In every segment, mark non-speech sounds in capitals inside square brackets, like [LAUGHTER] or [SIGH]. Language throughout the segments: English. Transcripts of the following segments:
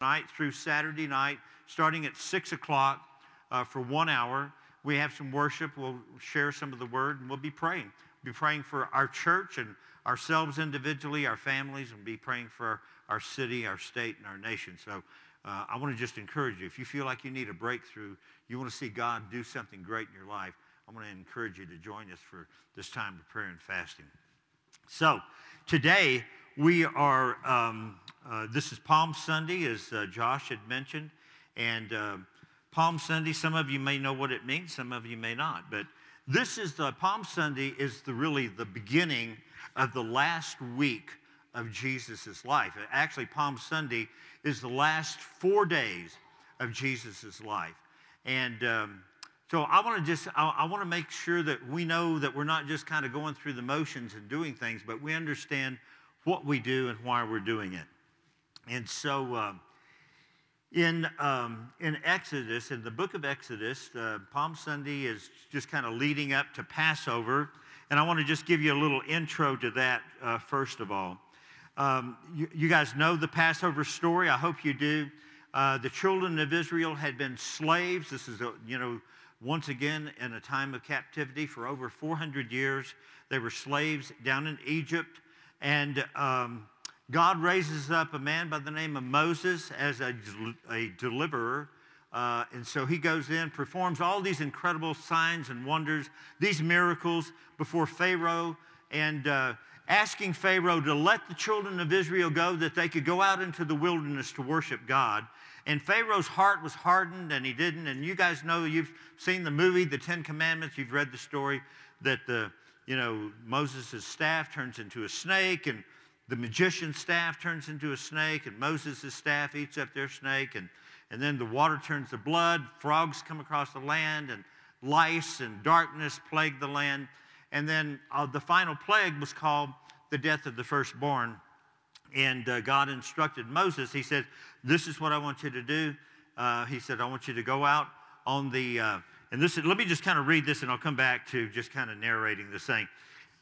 night through Saturday night, starting at 6 o'clock uh, for one hour. We have some worship. We'll share some of the word and we'll be praying. We'll be praying for our church and ourselves individually, our families, and be praying for our city, our state, and our nation. So uh, I want to just encourage you. If you feel like you need a breakthrough, you want to see God do something great in your life, I want to encourage you to join us for this time of prayer and fasting. So today we are, um, uh, this is Palm Sunday, as uh, Josh had mentioned. And uh, Palm Sunday, some of you may know what it means, some of you may not. But this is the, Palm Sunday is the, really the beginning of the last week of Jesus' life. Actually, Palm Sunday is the last four days of Jesus' life. And um, so I want to just, I, I want to make sure that we know that we're not just kind of going through the motions and doing things, but we understand what we do and why we're doing it. And so uh, in, um, in Exodus, in the book of Exodus, uh, Palm Sunday is just kind of leading up to Passover. And I want to just give you a little intro to that uh, first of all. Um, you, you, guys know the Passover story. I hope you do. Uh, the children of Israel had been slaves. This is, a, you know, once again in a time of captivity for over 400 years. They were slaves down in Egypt. And um, God raises up a man by the name of Moses as a, a deliverer. Uh, and so he goes in, performs all these incredible signs and wonders, these miracles before Pharaoh, and uh, asking Pharaoh to let the children of Israel go that they could go out into the wilderness to worship God. And Pharaoh's heart was hardened and he didn't. And you guys know, you've seen the movie, The Ten Commandments, you've read the story that the, you know, Moses' staff turns into a snake and the magician's staff turns into a snake, and Moses' staff eats up their snake, and, and then the water turns to blood, frogs come across the land, and lice and darkness plague the land. And then uh, the final plague was called the death of the firstborn. And uh, God instructed Moses, He said, This is what I want you to do. Uh, he said, I want you to go out on the, uh, and this, let me just kind of read this and I'll come back to just kind of narrating this thing.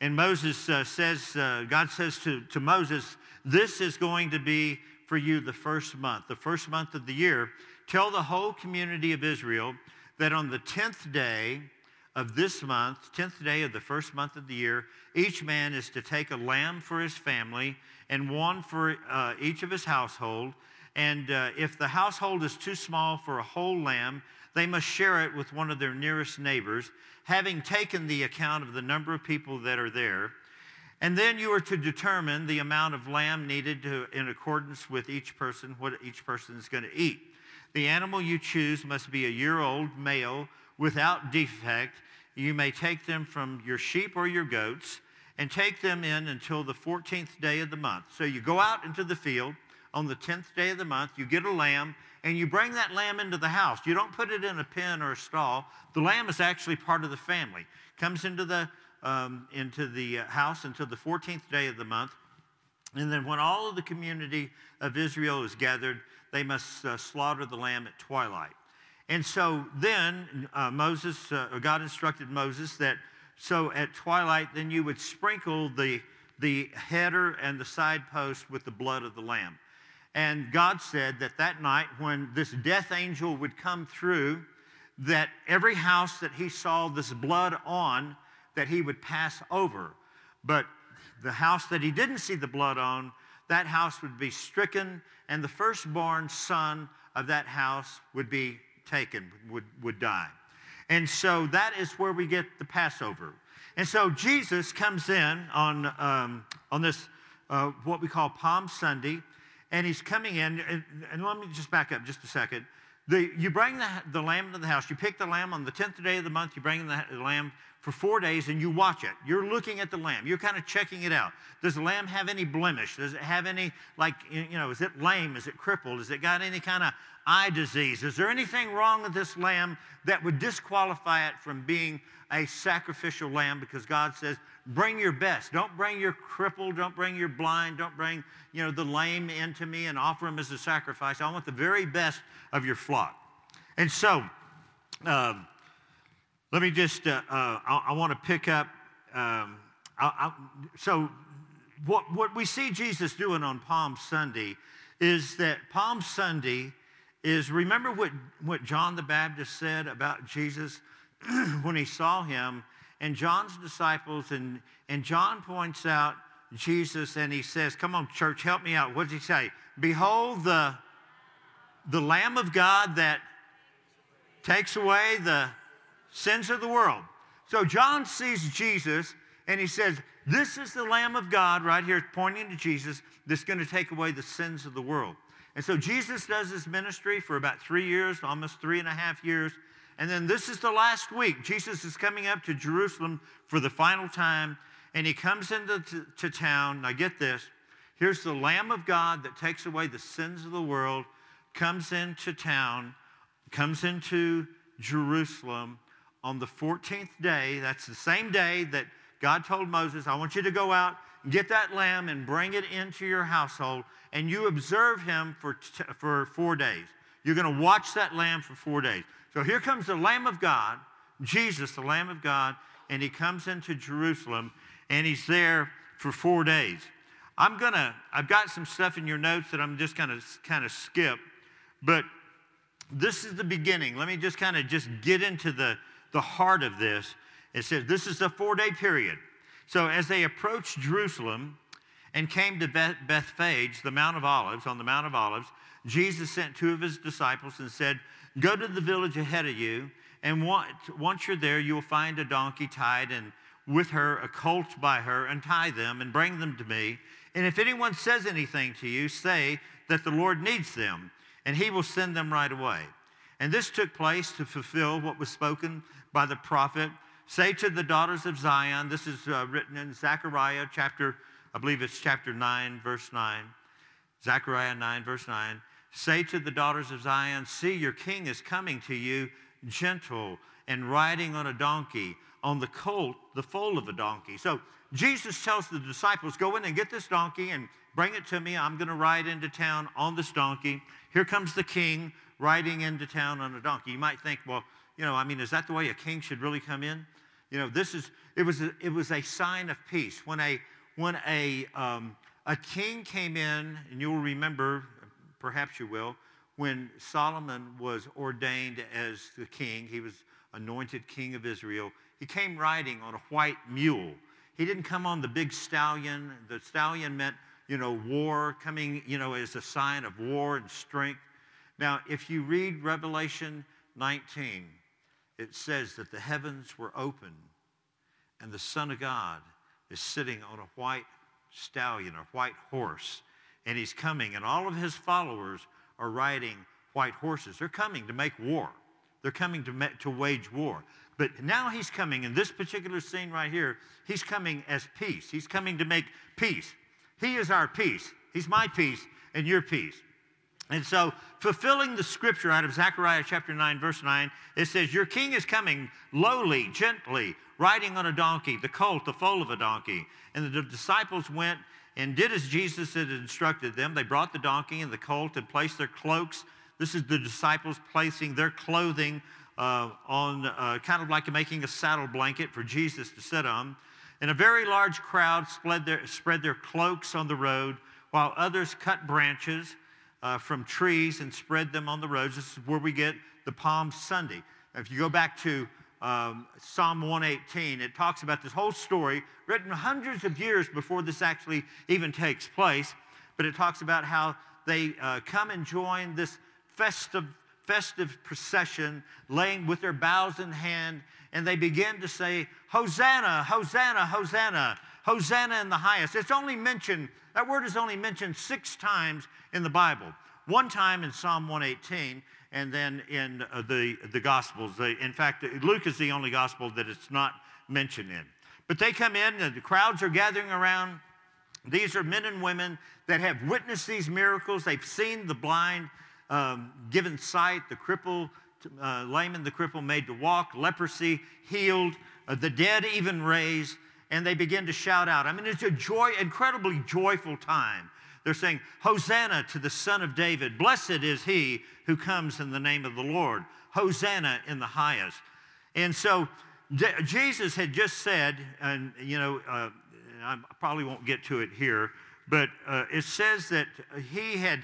And Moses uh, says, uh, God says to, to Moses, This is going to be for you the first month, the first month of the year. Tell the whole community of Israel that on the 10th day of this month, 10th day of the first month of the year, each man is to take a lamb for his family and one for uh, each of his household. And uh, if the household is too small for a whole lamb, they must share it with one of their nearest neighbors, having taken the account of the number of people that are there. And then you are to determine the amount of lamb needed to, in accordance with each person, what each person is going to eat. The animal you choose must be a year old male without defect. You may take them from your sheep or your goats and take them in until the 14th day of the month. So you go out into the field on the 10th day of the month, you get a lamb, and you bring that lamb into the house. You don't put it in a pen or a stall. The lamb is actually part of the family. Comes into the um, into the uh, house until the 14th day of the month, and then when all of the community of Israel is gathered, they must uh, slaughter the lamb at twilight. And so then uh, Moses, uh, God instructed Moses that so at twilight, then you would sprinkle the the header and the side post with the blood of the lamb. And God said that that night, when this death angel would come through, that every house that he saw this blood on, that he would pass over. But the house that he didn't see the blood on, that house would be stricken, and the firstborn son of that house would be taken, would, would die. And so that is where we get the Passover. And so Jesus comes in on, um, on this, uh, what we call Palm Sunday, and he's coming in. And, and let me just back up just a second. The, you bring the, the lamb to the house. You pick the lamb on the 10th day of the month. You bring the, the lamb for four days and you watch it. You're looking at the lamb. You're kind of checking it out. Does the lamb have any blemish? Does it have any, like, you know, is it lame? Is it crippled? Has it got any kind of eye disease? Is there anything wrong with this lamb that would disqualify it from being a sacrificial lamb? Because God says, bring your best. Don't bring your crippled, don't bring your blind, don't bring, you know, the lame into me and offer them as a sacrifice. I want the very best of your flock. And so, um, let me just, uh, uh, I, I want to pick up. Um, I, I, so, what, what we see Jesus doing on Palm Sunday is that Palm Sunday is remember what, what John the Baptist said about Jesus [CLEARS THROAT] when he saw him and John's disciples, and, and John points out Jesus and he says, Come on, church, help me out. What does he say? Behold the, the Lamb of God that takes away the sins of the world. So John sees Jesus and he says, This is the Lamb of God right here, pointing to Jesus, that's going to take away the sins of the world. And so Jesus does his ministry for about three years, almost three and a half years. And then this is the last week. Jesus is coming up to Jerusalem for the final time, and he comes into t- to town. Now, get this here's the Lamb of God that takes away the sins of the world, comes into town, comes into Jerusalem on the 14th day. That's the same day that God told Moses, I want you to go out get that lamb and bring it into your household, and you observe him for, t- for four days. You're going to watch that lamb for four days. So here comes the Lamb of God, Jesus, the Lamb of God, and he comes into Jerusalem, and he's there for four days. I'm gonna, I've got some stuff in your notes that I'm just gonna kind of skip, but this is the beginning. Let me just kind of just get into the, the heart of this. It says this is a four day period. So as they approached Jerusalem and came to Beth- Bethphage, the Mount of Olives, on the Mount of Olives, Jesus sent two of his disciples and said, Go to the village ahead of you, and once you're there, you'll find a donkey tied and with her a colt by her, and tie them and bring them to me. And if anyone says anything to you, say that the Lord needs them, and he will send them right away. And this took place to fulfill what was spoken by the prophet. Say to the daughters of Zion, this is uh, written in Zechariah chapter, I believe it's chapter 9, verse 9. Zechariah 9, verse 9. Say to the daughters of Zion, See, your king is coming to you, gentle and riding on a donkey, on the colt, the foal of a donkey. So Jesus tells the disciples, Go in and get this donkey and bring it to me. I'm going to ride into town on this donkey. Here comes the king riding into town on a donkey. You might think, well, you know, I mean, is that the way a king should really come in? You know, this is, it was a, it was a sign of peace. When a, when a, um, a king came in, and you'll remember, perhaps you will, when Solomon was ordained as the king, he was anointed king of Israel, he came riding on a white mule. He didn't come on the big stallion. The stallion meant, you know, war, coming, you know, as a sign of war and strength. Now, if you read Revelation 19, it says that the heavens were open and the Son of God is sitting on a white stallion, a white horse, and he's coming, and all of his followers are riding white horses. They're coming to make war, they're coming to, to wage war. But now he's coming, in this particular scene right here, he's coming as peace. He's coming to make peace. He is our peace. He's my peace and your peace. And so, fulfilling the scripture out of Zechariah chapter 9, verse 9, it says, Your king is coming lowly, gently, riding on a donkey, the colt, the foal of a donkey. And the disciples went and did as Jesus had instructed them. They brought the donkey and the colt and placed their cloaks. This is the disciples placing their clothing uh, on, uh, kind of like making a saddle blanket for Jesus to sit on. And a very large crowd spread their, spread their cloaks on the road, while others cut branches uh, from trees and spread them on the roads. This is where we get the Palm Sunday. If you go back to um, Psalm 118. It talks about this whole story written hundreds of years before this actually even takes place. But it talks about how they uh, come and join this festive, festive procession, laying with their boughs in hand, and they begin to say, Hosanna, Hosanna, Hosanna, Hosanna in the highest. It's only mentioned, that word is only mentioned six times in the Bible. One time in Psalm 118, and then in uh, the, the Gospels. In fact, Luke is the only Gospel that it's not mentioned in. But they come in, and the crowds are gathering around. These are men and women that have witnessed these miracles. They've seen the blind um, given sight, the cripple, uh, layman, the cripple made to walk, leprosy healed, uh, the dead even raised, and they begin to shout out. I mean, it's a joy, incredibly joyful time. They're saying, Hosanna to the Son of David. Blessed is he who comes in the name of the Lord. Hosanna in the highest. And so Jesus had just said, and you know, uh, I probably won't get to it here, but uh, it says that he had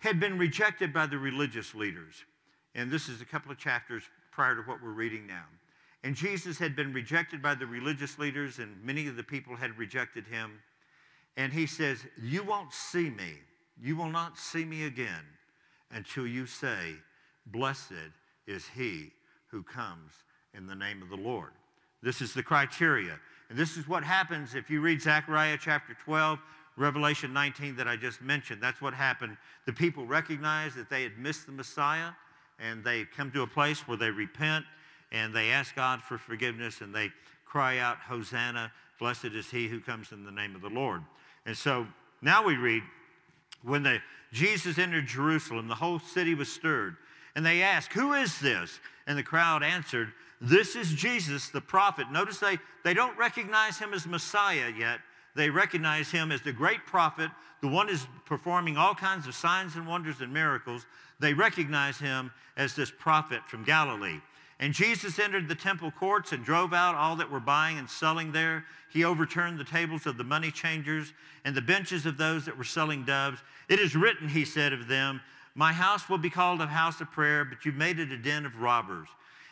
had been rejected by the religious leaders. And this is a couple of chapters prior to what we're reading now. And Jesus had been rejected by the religious leaders, and many of the people had rejected him. And he says, You won't see me. You will not see me again until you say, Blessed is he who comes in the name of the Lord. This is the criteria. And this is what happens if you read Zechariah chapter 12, Revelation 19 that I just mentioned. That's what happened. The people recognized that they had missed the Messiah, and they come to a place where they repent and they ask God for forgiveness and they cry out, Hosanna, blessed is he who comes in the name of the Lord. And so now we read, when the, Jesus entered Jerusalem, the whole city was stirred. And they asked, Who is this? And the crowd answered, This is Jesus, the prophet. Notice they, they don't recognize him as Messiah yet. They recognize him as the great prophet, the one who's performing all kinds of signs and wonders and miracles. They recognize him as this prophet from Galilee. And Jesus entered the temple courts and drove out all that were buying and selling there. He overturned the tables of the money changers and the benches of those that were selling doves. It is written, he said of them, My house will be called a house of prayer, but you made it a den of robbers.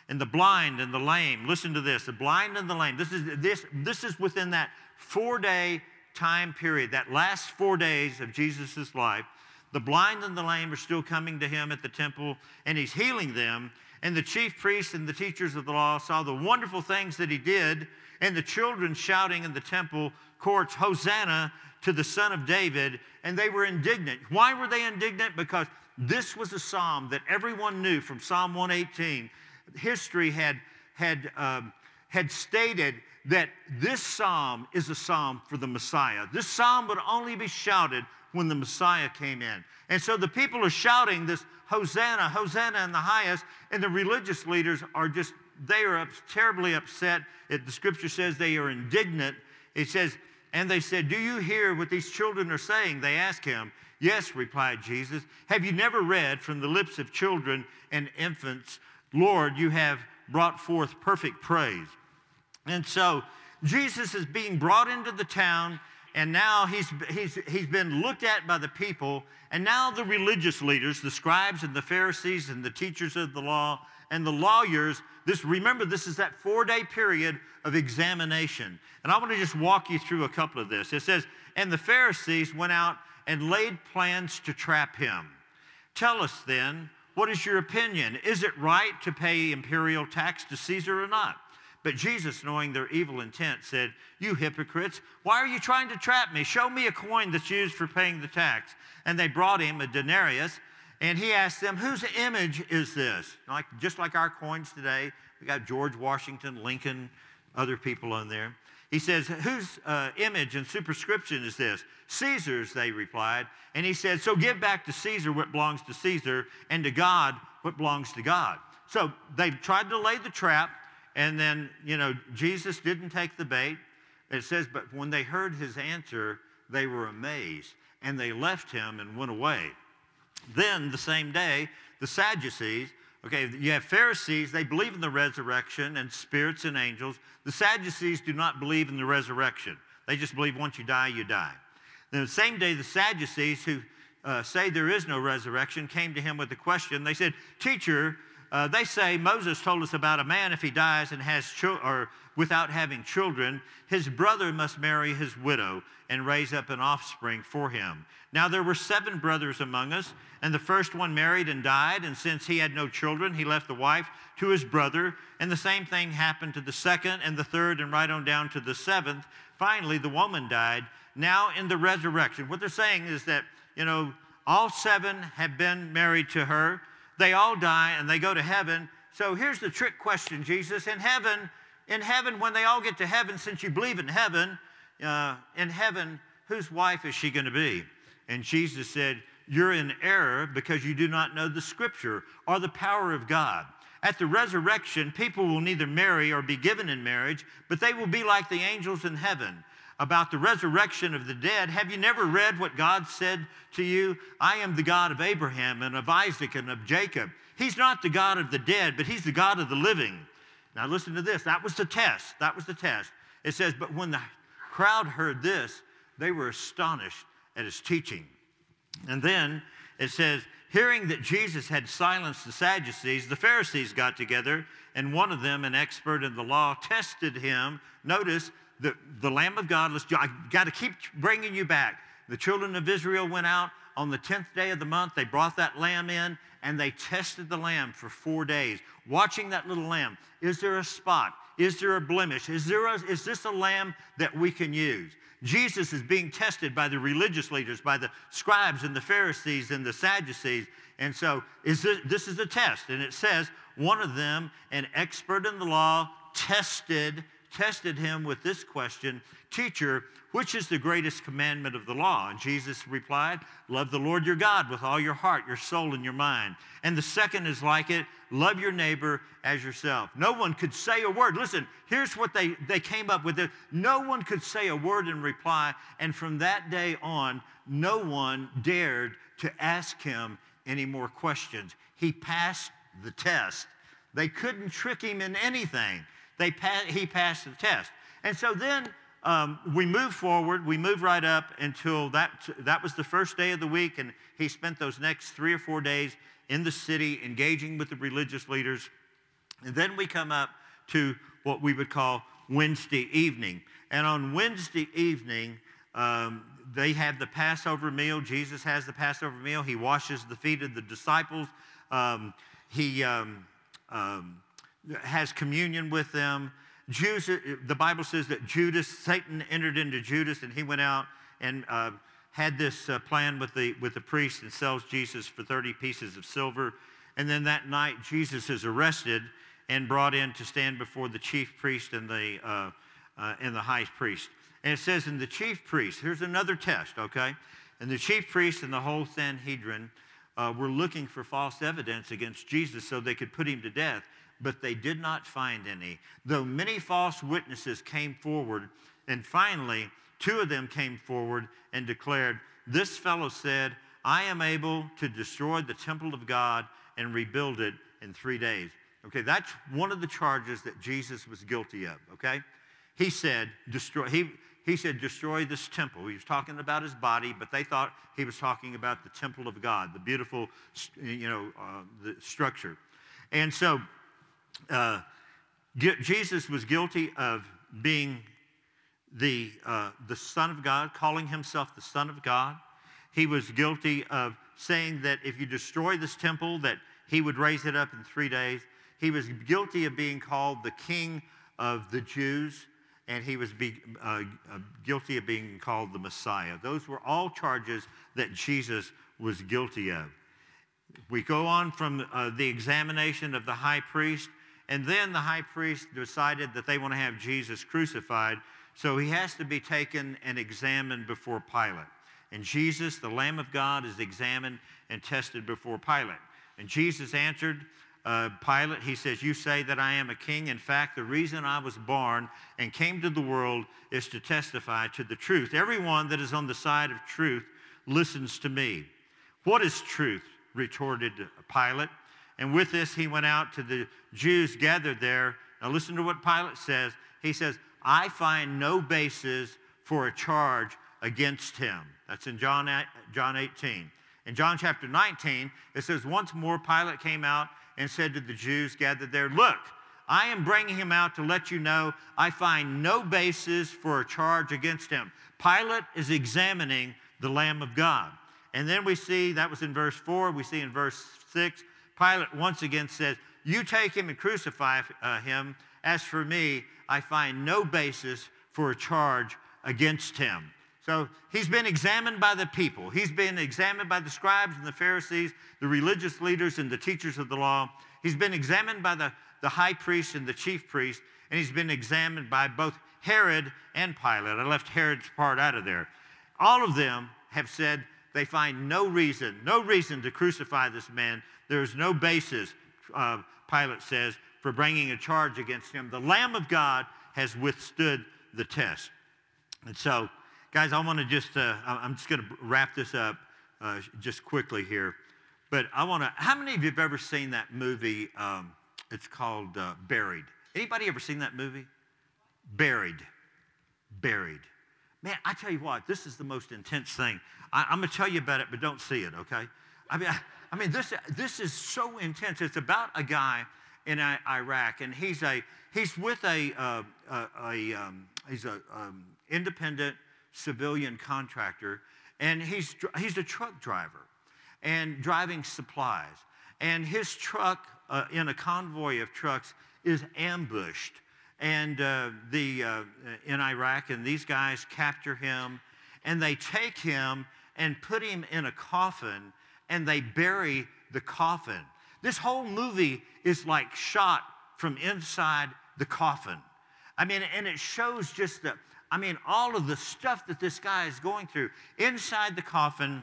And the blind and the lame, listen to this the blind and the lame, this is, this, this is within that four day time period, that last four days of Jesus' life. The blind and the lame are still coming to him at the temple, and he's healing them. And the chief priests and the teachers of the law saw the wonderful things that he did, and the children shouting in the temple courts, Hosanna to the Son of David, and they were indignant. Why were they indignant? Because this was a psalm that everyone knew from Psalm 118. History had, had, um, had stated that this psalm is a psalm for the Messiah. This psalm would only be shouted when the Messiah came in. And so the people are shouting this Hosanna, Hosanna in the highest, and the religious leaders are just, they are up, terribly upset. It, the scripture says they are indignant. It says, and they said, Do you hear what these children are saying? They asked him. Yes, replied Jesus. Have you never read from the lips of children and infants, Lord, you have brought forth perfect praise? And so Jesus is being brought into the town and now he's, he's, he's been looked at by the people, and now the religious leaders, the scribes and the Pharisees and the teachers of the law and the lawyers, this, remember, this is that four day period of examination. And I want to just walk you through a couple of this. It says, And the Pharisees went out and laid plans to trap him. Tell us then, what is your opinion? Is it right to pay imperial tax to Caesar or not? But Jesus, knowing their evil intent, said, You hypocrites, why are you trying to trap me? Show me a coin that's used for paying the tax. And they brought him a denarius, and he asked them, Whose image is this? Like, just like our coins today, we got George Washington, Lincoln, other people on there. He says, Whose uh, image and superscription is this? Caesar's, they replied. And he said, So give back to Caesar what belongs to Caesar, and to God what belongs to God. So they tried to lay the trap. And then, you know, Jesus didn't take the bait. It says, but when they heard his answer, they were amazed and they left him and went away. Then, the same day, the Sadducees, okay, you have Pharisees, they believe in the resurrection and spirits and angels. The Sadducees do not believe in the resurrection, they just believe once you die, you die. Then, the same day, the Sadducees, who uh, say there is no resurrection, came to him with a question. They said, Teacher, uh, they say Moses told us about a man if he dies and has children, or without having children, his brother must marry his widow and raise up an offspring for him. Now there were seven brothers among us, and the first one married and died, and since he had no children, he left the wife to his brother, and the same thing happened to the second and the third, and right on down to the seventh. Finally, the woman died. Now in the resurrection, what they're saying is that you know all seven have been married to her they all die and they go to heaven. So here's the trick question, Jesus. In heaven, in heaven, when they all get to heaven, since you believe in heaven, uh, in heaven, whose wife is she going to be? And Jesus said, You're in error because you do not know the scripture or the power of God. At the resurrection, people will neither marry or be given in marriage, but they will be like the angels in heaven about the resurrection of the dead, have you never read what God said to you? I am the God of Abraham and of Isaac and of Jacob. He's not the God of the dead, but He's the God of the living. Now, listen to this. That was the test. That was the test. It says, But when the crowd heard this, they were astonished at His teaching. And then it says, Hearing that Jesus had silenced the Sadducees, the Pharisees got together, and one of them, an expert in the law, tested him. Notice the, the Lamb of God, let's, I got to keep bringing you back. The children of Israel went out on the 10th day of the month. They brought that lamb in and they tested the lamb for four days, watching that little lamb. Is there a spot? Is there a blemish? Is, there a, is this a lamb that we can use? Jesus is being tested by the religious leaders, by the scribes and the Pharisees and the Sadducees. And so is this, this is a test. And it says, one of them, an expert in the law, tested, tested him with this question Teacher, which is the greatest commandment of the law? And Jesus replied, Love the Lord your God with all your heart, your soul, and your mind. And the second is like it love your neighbor as yourself. No one could say a word. Listen, here's what they, they came up with. No one could say a word in reply. And from that day on, no one dared to ask him any more questions. He passed the test. They couldn't trick him in anything. They pa- he passed the test. And so then um, we moved forward. We moved right up until that, that was the first day of the week, and he spent those next three or four days in the city engaging with the religious leaders. And then we come up to what we would call Wednesday evening. And on Wednesday evening, um, they have the Passover meal. Jesus has the Passover meal. He washes the feet of the disciples. Um, he um, um has communion with them. Jews, the Bible says that Judas, Satan entered into Judas and he went out and uh, had this uh, plan with the, with the priest and sells Jesus for 30 pieces of silver. And then that night, Jesus is arrested and brought in to stand before the chief priest and the, uh, uh, and the high priest. And it says, in the chief priest, here's another test, okay? And the chief priest and the whole Sanhedrin uh, were looking for false evidence against Jesus so they could put him to death but they did not find any, though many false witnesses came forward. And finally, two of them came forward and declared, This fellow said, I am able to destroy the temple of God and rebuild it in three days. Okay, that's one of the charges that Jesus was guilty of, okay? He said, destroy, he, he said, destroy this temple. He was talking about his body, but they thought he was talking about the temple of God, the beautiful, you know, uh, the structure. And so uh, Jesus was guilty of being the, uh, the Son of God, calling himself the Son of God. He was guilty of saying that if you destroy this temple, that he would raise it up in three days. He was guilty of being called the King of the Jews, and he was be, uh, uh guilty of being called the Messiah. Those were all charges that Jesus was guilty of. We go on from uh, the examination of the high priest and then the high priest decided that they want to have Jesus crucified, so he has to be taken and examined before Pilate. And Jesus, the Lamb of God, is examined and tested before Pilate. And Jesus answered uh, Pilate, he says, You say that I am a king. In fact, the reason I was born and came to the world is to testify to the truth. Everyone that is on the side of truth listens to me. What is truth? retorted Pilate. And with this, he went out to the Jews gathered there. Now, listen to what Pilate says. He says, I find no basis for a charge against him. That's in John, John 18. In John chapter 19, it says, Once more Pilate came out and said to the Jews gathered there, Look, I am bringing him out to let you know I find no basis for a charge against him. Pilate is examining the Lamb of God. And then we see, that was in verse 4, we see in verse 6, Pilate once again says, You take him and crucify uh, him. As for me, I find no basis for a charge against him. So he's been examined by the people. He's been examined by the scribes and the Pharisees, the religious leaders and the teachers of the law. He's been examined by the, the high priest and the chief priest, and he's been examined by both Herod and Pilate. I left Herod's part out of there. All of them have said they find no reason, no reason to crucify this man. There is no basis, uh, Pilate says, for bringing a charge against him. The Lamb of God has withstood the test. And so, guys, I want to just, uh, I'm just going to wrap this up uh, just quickly here. But I want to, how many of you have ever seen that movie? Um, it's called uh, Buried. Anybody ever seen that movie? Buried. Buried. Man, I tell you what, this is the most intense thing. I, am going to tell you about it, but don't see it, okay? I mean, I, [LAUGHS] I mean, this, this is so intense. It's about a guy in Iraq, and he's a he's with a, uh, a, a um, he's a um, independent civilian contractor, and he's he's a truck driver, and driving supplies, and his truck uh, in a convoy of trucks is ambushed, and uh, the uh, in Iraq, and these guys capture him, and they take him and put him in a coffin, and they bury the coffin. This whole movie is like shot from inside the coffin. I mean, and it shows just the, I mean, all of the stuff that this guy is going through. Inside the coffin,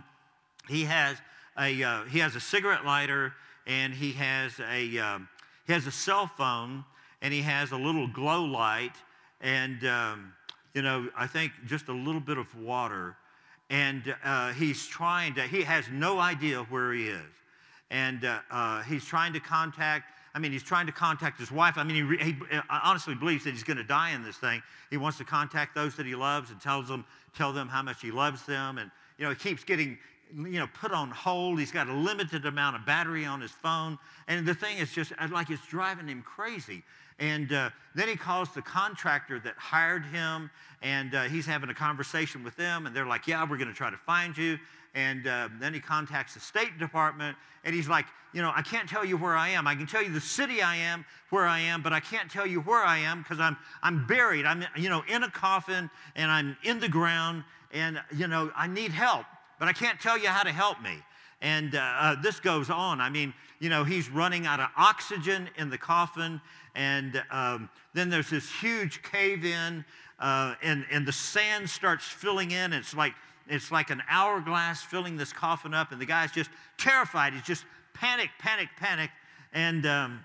he has a, uh, he has a cigarette lighter and he has a, um, he has a cell phone and he has a little glow light and, um, you know, I think just a little bit of water. And uh, he's trying to, he has no idea where he is. And uh, uh he's trying to contact I mean, he's trying to contact his wife. I mean, he, he honestly believes that he's going to die in this thing. He wants to contact those that he loves and tells them, tell them how much he loves them. And, you know, he keeps getting, you know, put on hold. He's got a limited amount of battery on his phone. And the thing is just like it's driving him crazy. And uh, then he calls the contractor that hired him, and uh, he's having a conversation with them, and they're like, Yeah, we're going to try to find you. And uh, then he contacts the State Department, and he's like, You know, I can't tell you where I am. I can tell you the city I am, where I am, but I can't tell you where I am because I'm, I'm buried. I'm, you know, in a coffin, and I'm in the ground, and, you know, I need help, but I can't tell you how to help me. And uh, uh, this goes on. I mean, you know, he's running out of oxygen in the coffin. And um, then there's this huge cave in, uh, and, and the sand starts filling in. It's like, it's like an hourglass filling this coffin up. And the guy's just terrified. He's just panic, panic, panic. And um,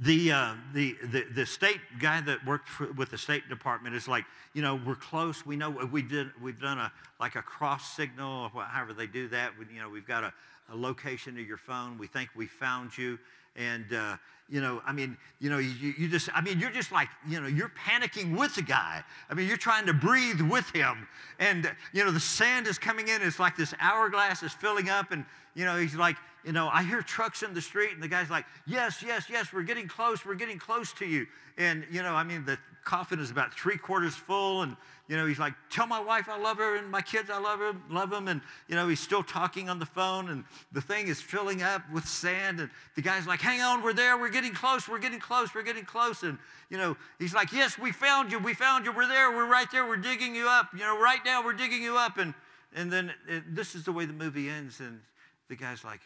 the, uh, the, the, the, state guy that worked for, with the State Department is like, you know, we're close. We know we did, we've done a, like a cross signal, or however they do that. We, you know, we've got a, a location of your phone. We think we found you. And, uh, you know, I mean, you know, you, you just, I mean, you're just like, you know, you're panicking with the guy. I mean, you're trying to breathe with him. And, you know, the sand is coming in. It's like this hourglass is filling up. And, you know, he's like, you know, I hear trucks in the street, and the guy's like, yes, yes, yes, we're getting close, we're getting close to you. And, you know, I mean, the coffin is about three quarters full, and, you know, he's like, tell my wife I love her, and my kids I love her, love them. And, you know, he's still talking on the phone, and the thing is filling up with sand. And the guy's like, hang on, we're there, we're getting close, we're getting close, we're getting close. And, you know, he's like, yes, we found you, we found you, we're there, we're right there, we're digging you up. You know, right now we're digging you up. And, and then it, this is the way the movie ends, and the guy's like,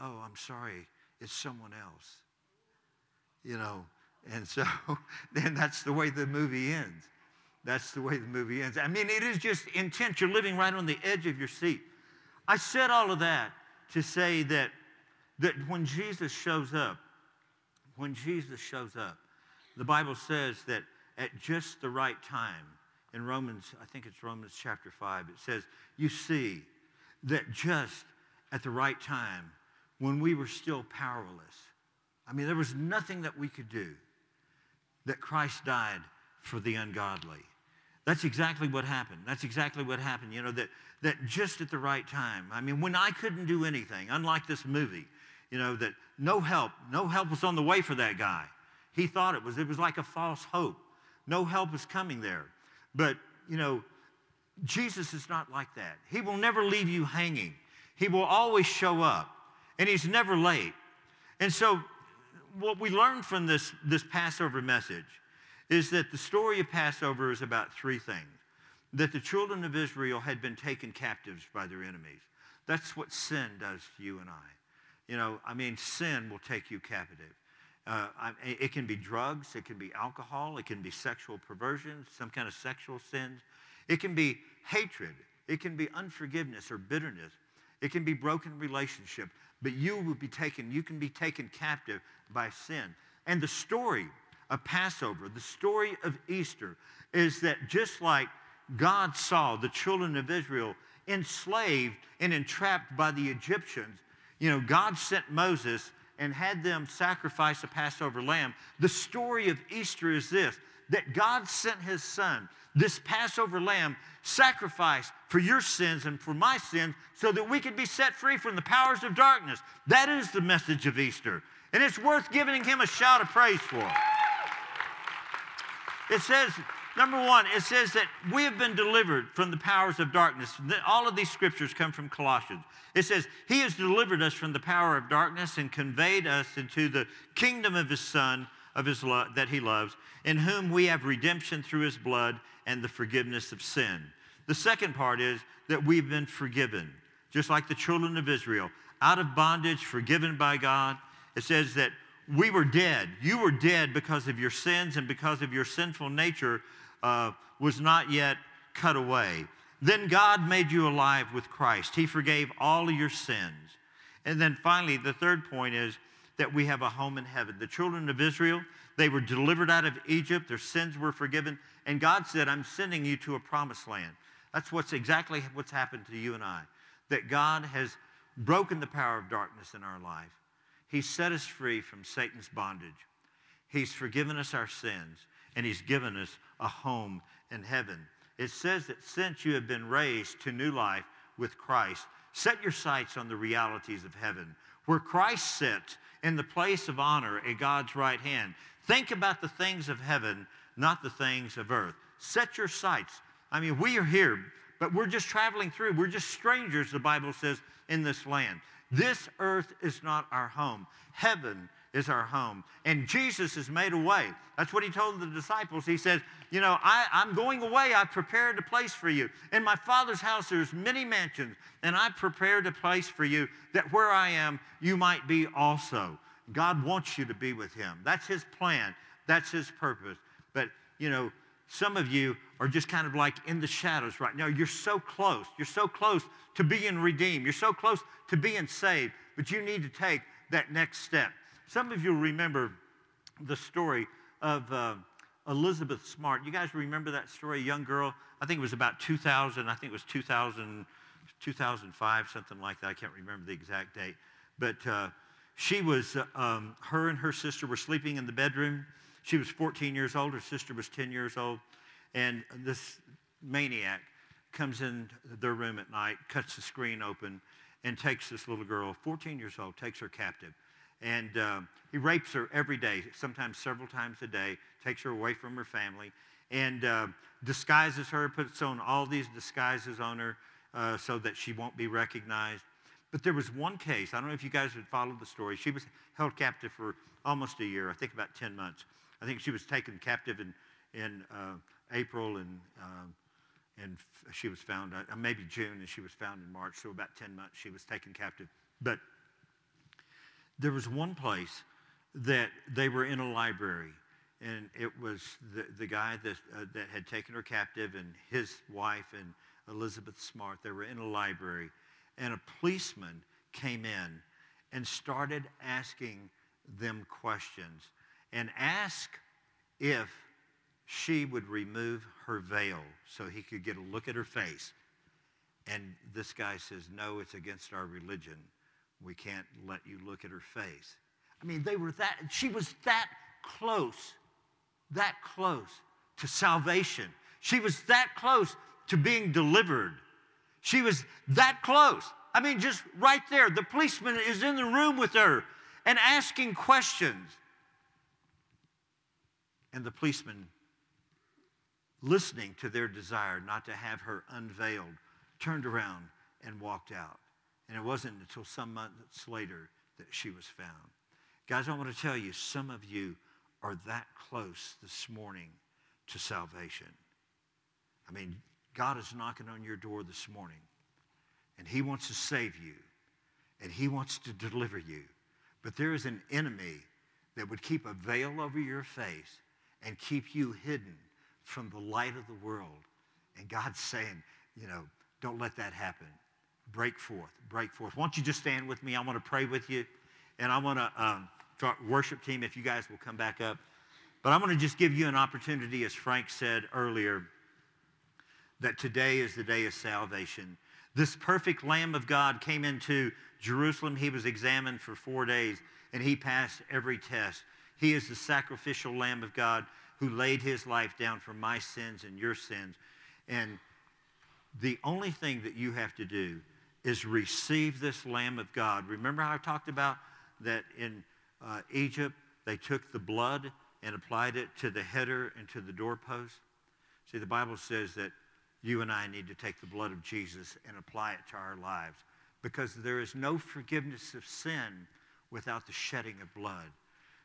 oh, I'm sorry, it's someone else. You know, and so [LAUGHS] then that's the way the movie ends. That's the way the movie ends. I mean, it is just intense. You're living right on the edge of your seat. I said all of that to say that, that when Jesus shows up, when Jesus shows up, the Bible says that at just the right time, in Romans, I think it's Romans chapter 5, it says, You see that just at the right time, when we were still powerless. I mean, there was nothing that we could do that Christ died for the ungodly. That's exactly what happened. That's exactly what happened, you know, that, that just at the right time. I mean, when I couldn't do anything, unlike this movie, you know, that no help, no help was on the way for that guy. He thought it was, it was like a false hope. No help was coming there. But, you know, Jesus is not like that. He will never leave you hanging. He will always show up and he's never late. And so, what we learned from this, this Passover message is that the story of Passover is about three things that the children of Israel had been taken captives by their enemies. That's what sin does to you and I. You know, I mean, sin will take you captive. Uh, it can be drugs, it can be alcohol, it can be sexual perversion, some kind of sexual sins. It can be hatred, it can be unforgiveness or bitterness, it can be broken relationship but you will be taken, you can be taken captive by sin. And the story of Passover, the story of Easter, is that just like God saw the children of Israel enslaved and entrapped by the Egyptians, you know, God sent Moses and had them sacrifice a Passover lamb. The story of Easter is this that God sent his son, this Passover lamb, sacrificed for your sins and for my sins so that we could be set free from the powers of darkness. That is the message of Easter. And it's worth giving him a shout of praise for. It says, number one, it says that we have been delivered from the powers of darkness. All of these scriptures come from Colossians. It says, He has delivered us from the power of darkness and conveyed us into the kingdom of His Son, of His love that He loves, in whom we have redemption through His blood and the forgiveness of sin. The second part is that we've been forgiven, just like the children of Israel, out of bondage, forgiven by God. It says that we were dead. You were dead because of your sins and because of your sinful nature uh, was not yet cut away. Then God made you alive with Christ. He forgave all of your sins. And then finally, the third point is that we have a home in heaven. The children of Israel, they were delivered out of Egypt, their sins were forgiven, and God said, I'm sending you to a promised land. That's what's exactly what's happened to you and I. That God has broken the power of darkness in our life. He set us free from Satan's bondage. He's forgiven us our sins, and He's given us a home in heaven. It says that since you have been raised to new life with Christ, set your sights on the realities of heaven, where Christ sits in the place of honor at God's right hand. Think about the things of heaven, not the things of earth. Set your sights. I mean, we are here, but we're just traveling through. We're just strangers, the Bible says, in this land. This earth is not our home. Heaven is our home. And Jesus has made a way. That's what he told the disciples. He says, You know, I, am going away. I've prepared a place for you. In my Father's house, there's many mansions, and I've prepared a place for you that where I am, you might be also. God wants you to be with him. That's his plan, that's his purpose. But, you know, some of you are just kind of like in the shadows right now. You're so close. You're so close to being redeemed. You're so close to being saved, but you need to take that next step. Some of you remember the story of uh, Elizabeth Smart. You guys remember that story? A young girl, I think it was about 2000, I think it was 2000, 2005, something like that. I can't remember the exact date. But uh, she was, uh, um, her and her sister were sleeping in the bedroom she was 14 years old, her sister was 10 years old, and this maniac comes in their room at night, cuts the screen open, and takes this little girl, 14 years old, takes her captive. And uh, he rapes her every day, sometimes several times a day, takes her away from her family, and uh, disguises her, puts on all these disguises on her uh, so that she won't be recognized. But there was one case, I don't know if you guys would followed the story. She was held captive for almost a year, I think about 10 months. I think she was taken captive in, in uh, April and, uh, and she was found, uh, maybe June, and she was found in March. So about 10 months she was taken captive. But there was one place that they were in a library, and it was the, the guy that, uh, that had taken her captive and his wife and Elizabeth Smart. They were in a library, and a policeman came in and started asking them questions and ask if she would remove her veil so he could get a look at her face. And this guy says, No, it's against our religion. We can't let you look at her face. I mean, they were that, she was that close, that close to salvation. She was that close to being delivered. She was that close. I mean, just right there. The policeman is in the room with her and asking questions. And the policeman, listening to their desire not to have her unveiled, turned around and walked out. And it wasn't until some months later that she was found. Guys, I want to tell you, some of you are that close this morning to salvation. I mean, God is knocking on your door this morning, and He wants to save you, and He wants to deliver you. But there is an enemy that would keep a veil over your face and keep you hidden from the light of the world. And God's saying, you know, don't let that happen. Break forth, break forth. Why don't you just stand with me? I want to pray with you. And I want to, um, worship team, if you guys will come back up. But I'm going to just give you an opportunity, as Frank said earlier, that today is the day of salvation. This perfect Lamb of God came into Jerusalem. He was examined for four days, and he passed every test. He is the sacrificial Lamb of God. who laid his life down for my sins and your sins. And the only thing that you have to do is receive this Lamb of God. Remember how I talked about that in uh, Egypt, they took the blood and applied it to the header and to the doorpost? See, the Bible says that you and I need to take the blood of Jesus and apply it to our lives because there is no forgiveness of sin without the shedding of blood.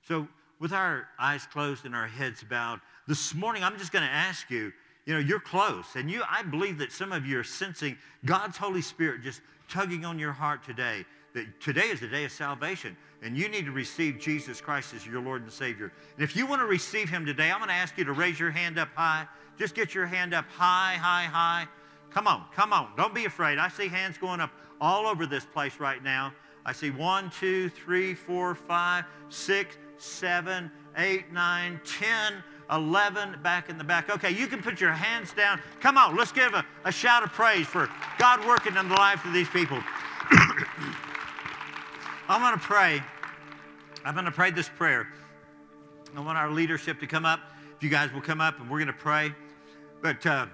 So, with our eyes closed and our heads bowed, this morning I'm just going to ask you, you know, you're close. And you I believe that some of you are sensing God's Holy Spirit just tugging on your heart today. That today is the day of salvation, and you need to receive Jesus Christ as your Lord and Savior. And if you want to receive Him today, I'm going to ask you to raise your hand up high. Just get your hand up high, high, high. Come on, come on. Don't be afraid. I see hands going up all over this place right now. I see one, two, three, four, five, six, seven, eight, nine, ten, eleven back in the back. Okay, you can put your hands down. Come on, let's give a, a shout of praise for God working in the lives of these people. [COUGHS] I'm going to pray. I'm going to pray this prayer. I want our leadership to come up. If you guys will come up and we're going to pray. But uh,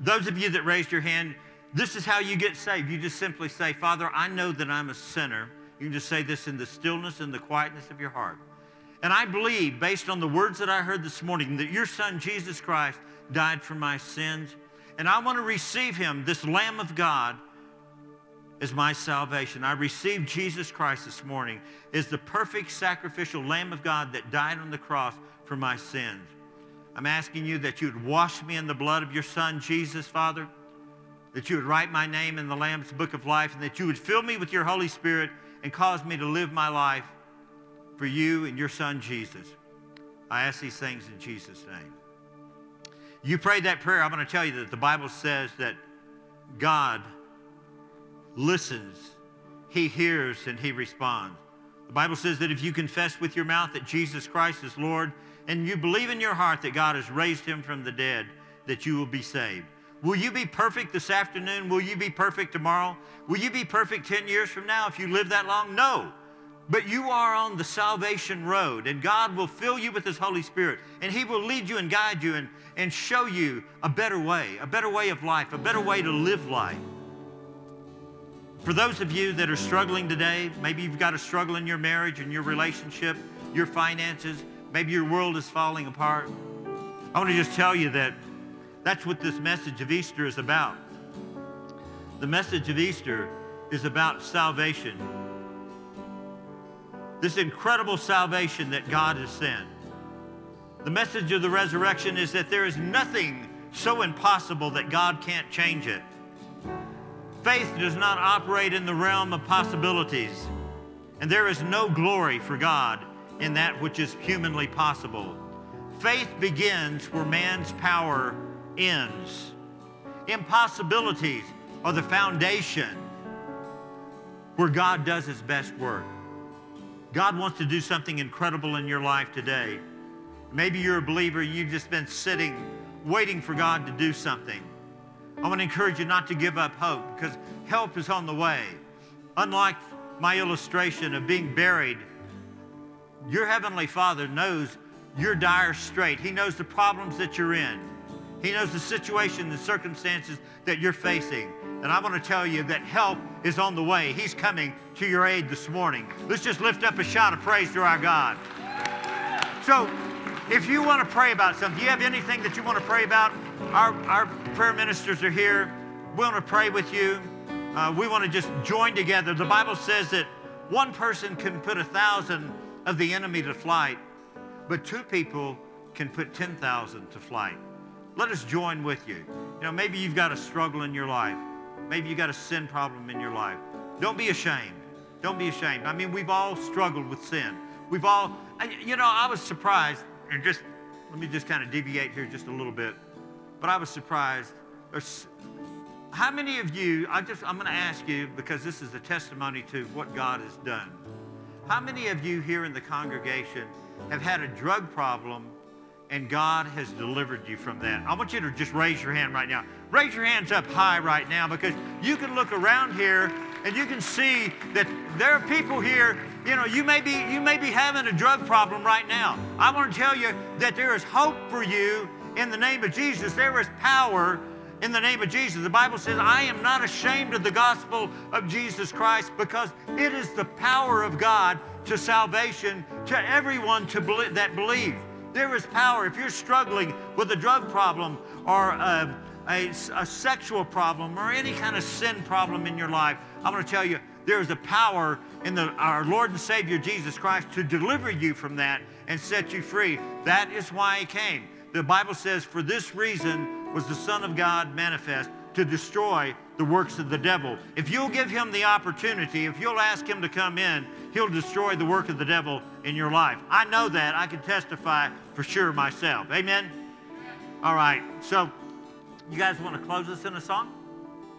those of you that raised your hand, this is how you get saved. You just simply say, Father, I know that I'm a sinner. You can just say this in the stillness and the quietness of your heart. And I believe, based on the words that I heard this morning, that your son, Jesus Christ, died for my sins. And I want to receive him, this Lamb of God, as my salvation. I received Jesus Christ this morning as the perfect sacrificial Lamb of God that died on the cross for my sins. I'm asking you that you would wash me in the blood of your Son, Jesus, Father, that you would write my name in the Lamb's book of life, and that you would fill me with your Holy Spirit and cause me to live my life for you and your son Jesus. I ask these things in Jesus' name. You prayed that prayer, I'm going to tell you that the Bible says that God listens, He hears, and He responds. The Bible says that if you confess with your mouth that Jesus Christ is Lord and you believe in your heart that God has raised him from the dead, that you will be saved. Will you be perfect this afternoon? Will you be perfect tomorrow? Will you be perfect 10 years from now if you live that long? No. But you are on the salvation road, and God will fill you with His Holy Spirit, and He will lead you and guide you and, and show you a better way, a better way of life, a better way to live life. For those of you that are struggling today, maybe you've got a struggle in your marriage and your relationship, your finances, maybe your world is falling apart. I want to just tell you that that's what this message of Easter is about. The message of Easter is about salvation this incredible salvation that God has sent. The message of the resurrection is that there is nothing so impossible that God can't change it. Faith does not operate in the realm of possibilities, and there is no glory for God in that which is humanly possible. Faith begins where man's power ends. Impossibilities are the foundation where God does his best work. God wants to do something incredible in your life today. Maybe you're a believer, you've just been sitting, waiting for God to do something. I want to encourage you not to give up hope because help is on the way. Unlike my illustration of being buried, your Heavenly Father knows your dire strait. He knows the problems that you're in. He knows the situation, the circumstances that you're facing. And I want to tell you that help is on the way. He's coming to your aid this morning. Let's just lift up a shout of praise to our God. So, if you want to pray about something, do you have anything that you want to pray about? Our, our prayer ministers are here. We want to pray with you. Uh, we want to just join together. The Bible says that one person can put a thousand of the enemy to flight, but two people can put 10,000 to flight. Let us join with you. You know, maybe you've got a struggle in your life. Maybe you got a sin problem in your life. Don't be ashamed. Don't be ashamed. I mean, we've all struggled with sin. We've all, you know, I was surprised, and just let me just kind of deviate here just a little bit. But I was surprised. How many of you, I just, I'm going to ask you because this is a testimony to what God has done. How many of you here in the congregation have had a drug problem and God has delivered you from that. I want you to just raise your hand right now. Raise your hands up high right now because you can look around here and you can see that there are people here You know, you may be you may be having a drug problem right now. I want to tell you that there is hope for you in the name of Jesus. There is power in the name of Jesus. The Bible says, I am not ashamed of the gospel of Jesus Christ because it is the power of God to salvation to everyone to believe, that believes. There is power. If you're struggling with a drug problem or a, a, a sexual problem or any kind of sin problem in your life, I'm going to tell you, there is a power in the, our Lord and Savior Jesus Christ to deliver you from that and set you free. That is why He came. The Bible says, For this reason was the Son of God manifest to destroy the works of the devil. If you'll give him the opportunity, if you'll ask him to come in, he'll destroy the work of the devil in your life. I know that. I can testify for sure myself. Amen? All right. So, you guys want to close us in a song?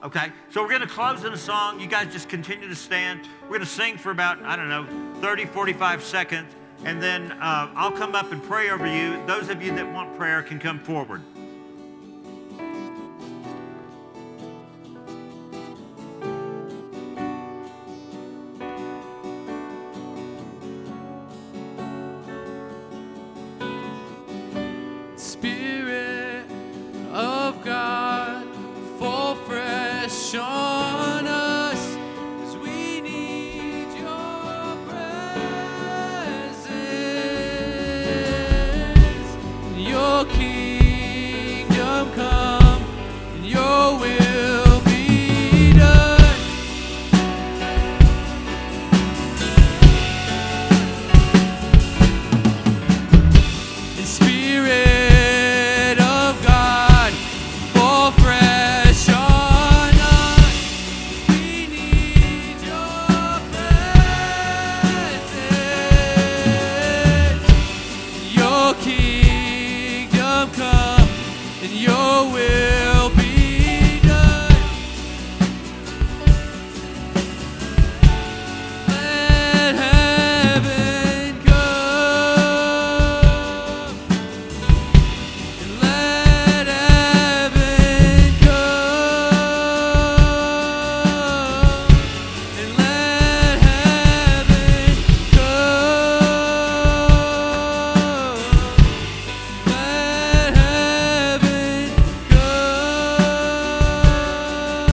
Okay. So, we're going to close in a song. You guys just continue to stand. We're going to sing for about, I don't know, 30, 45 seconds and then uh, I'll come up and pray over you. Those of you that want prayer can come forward.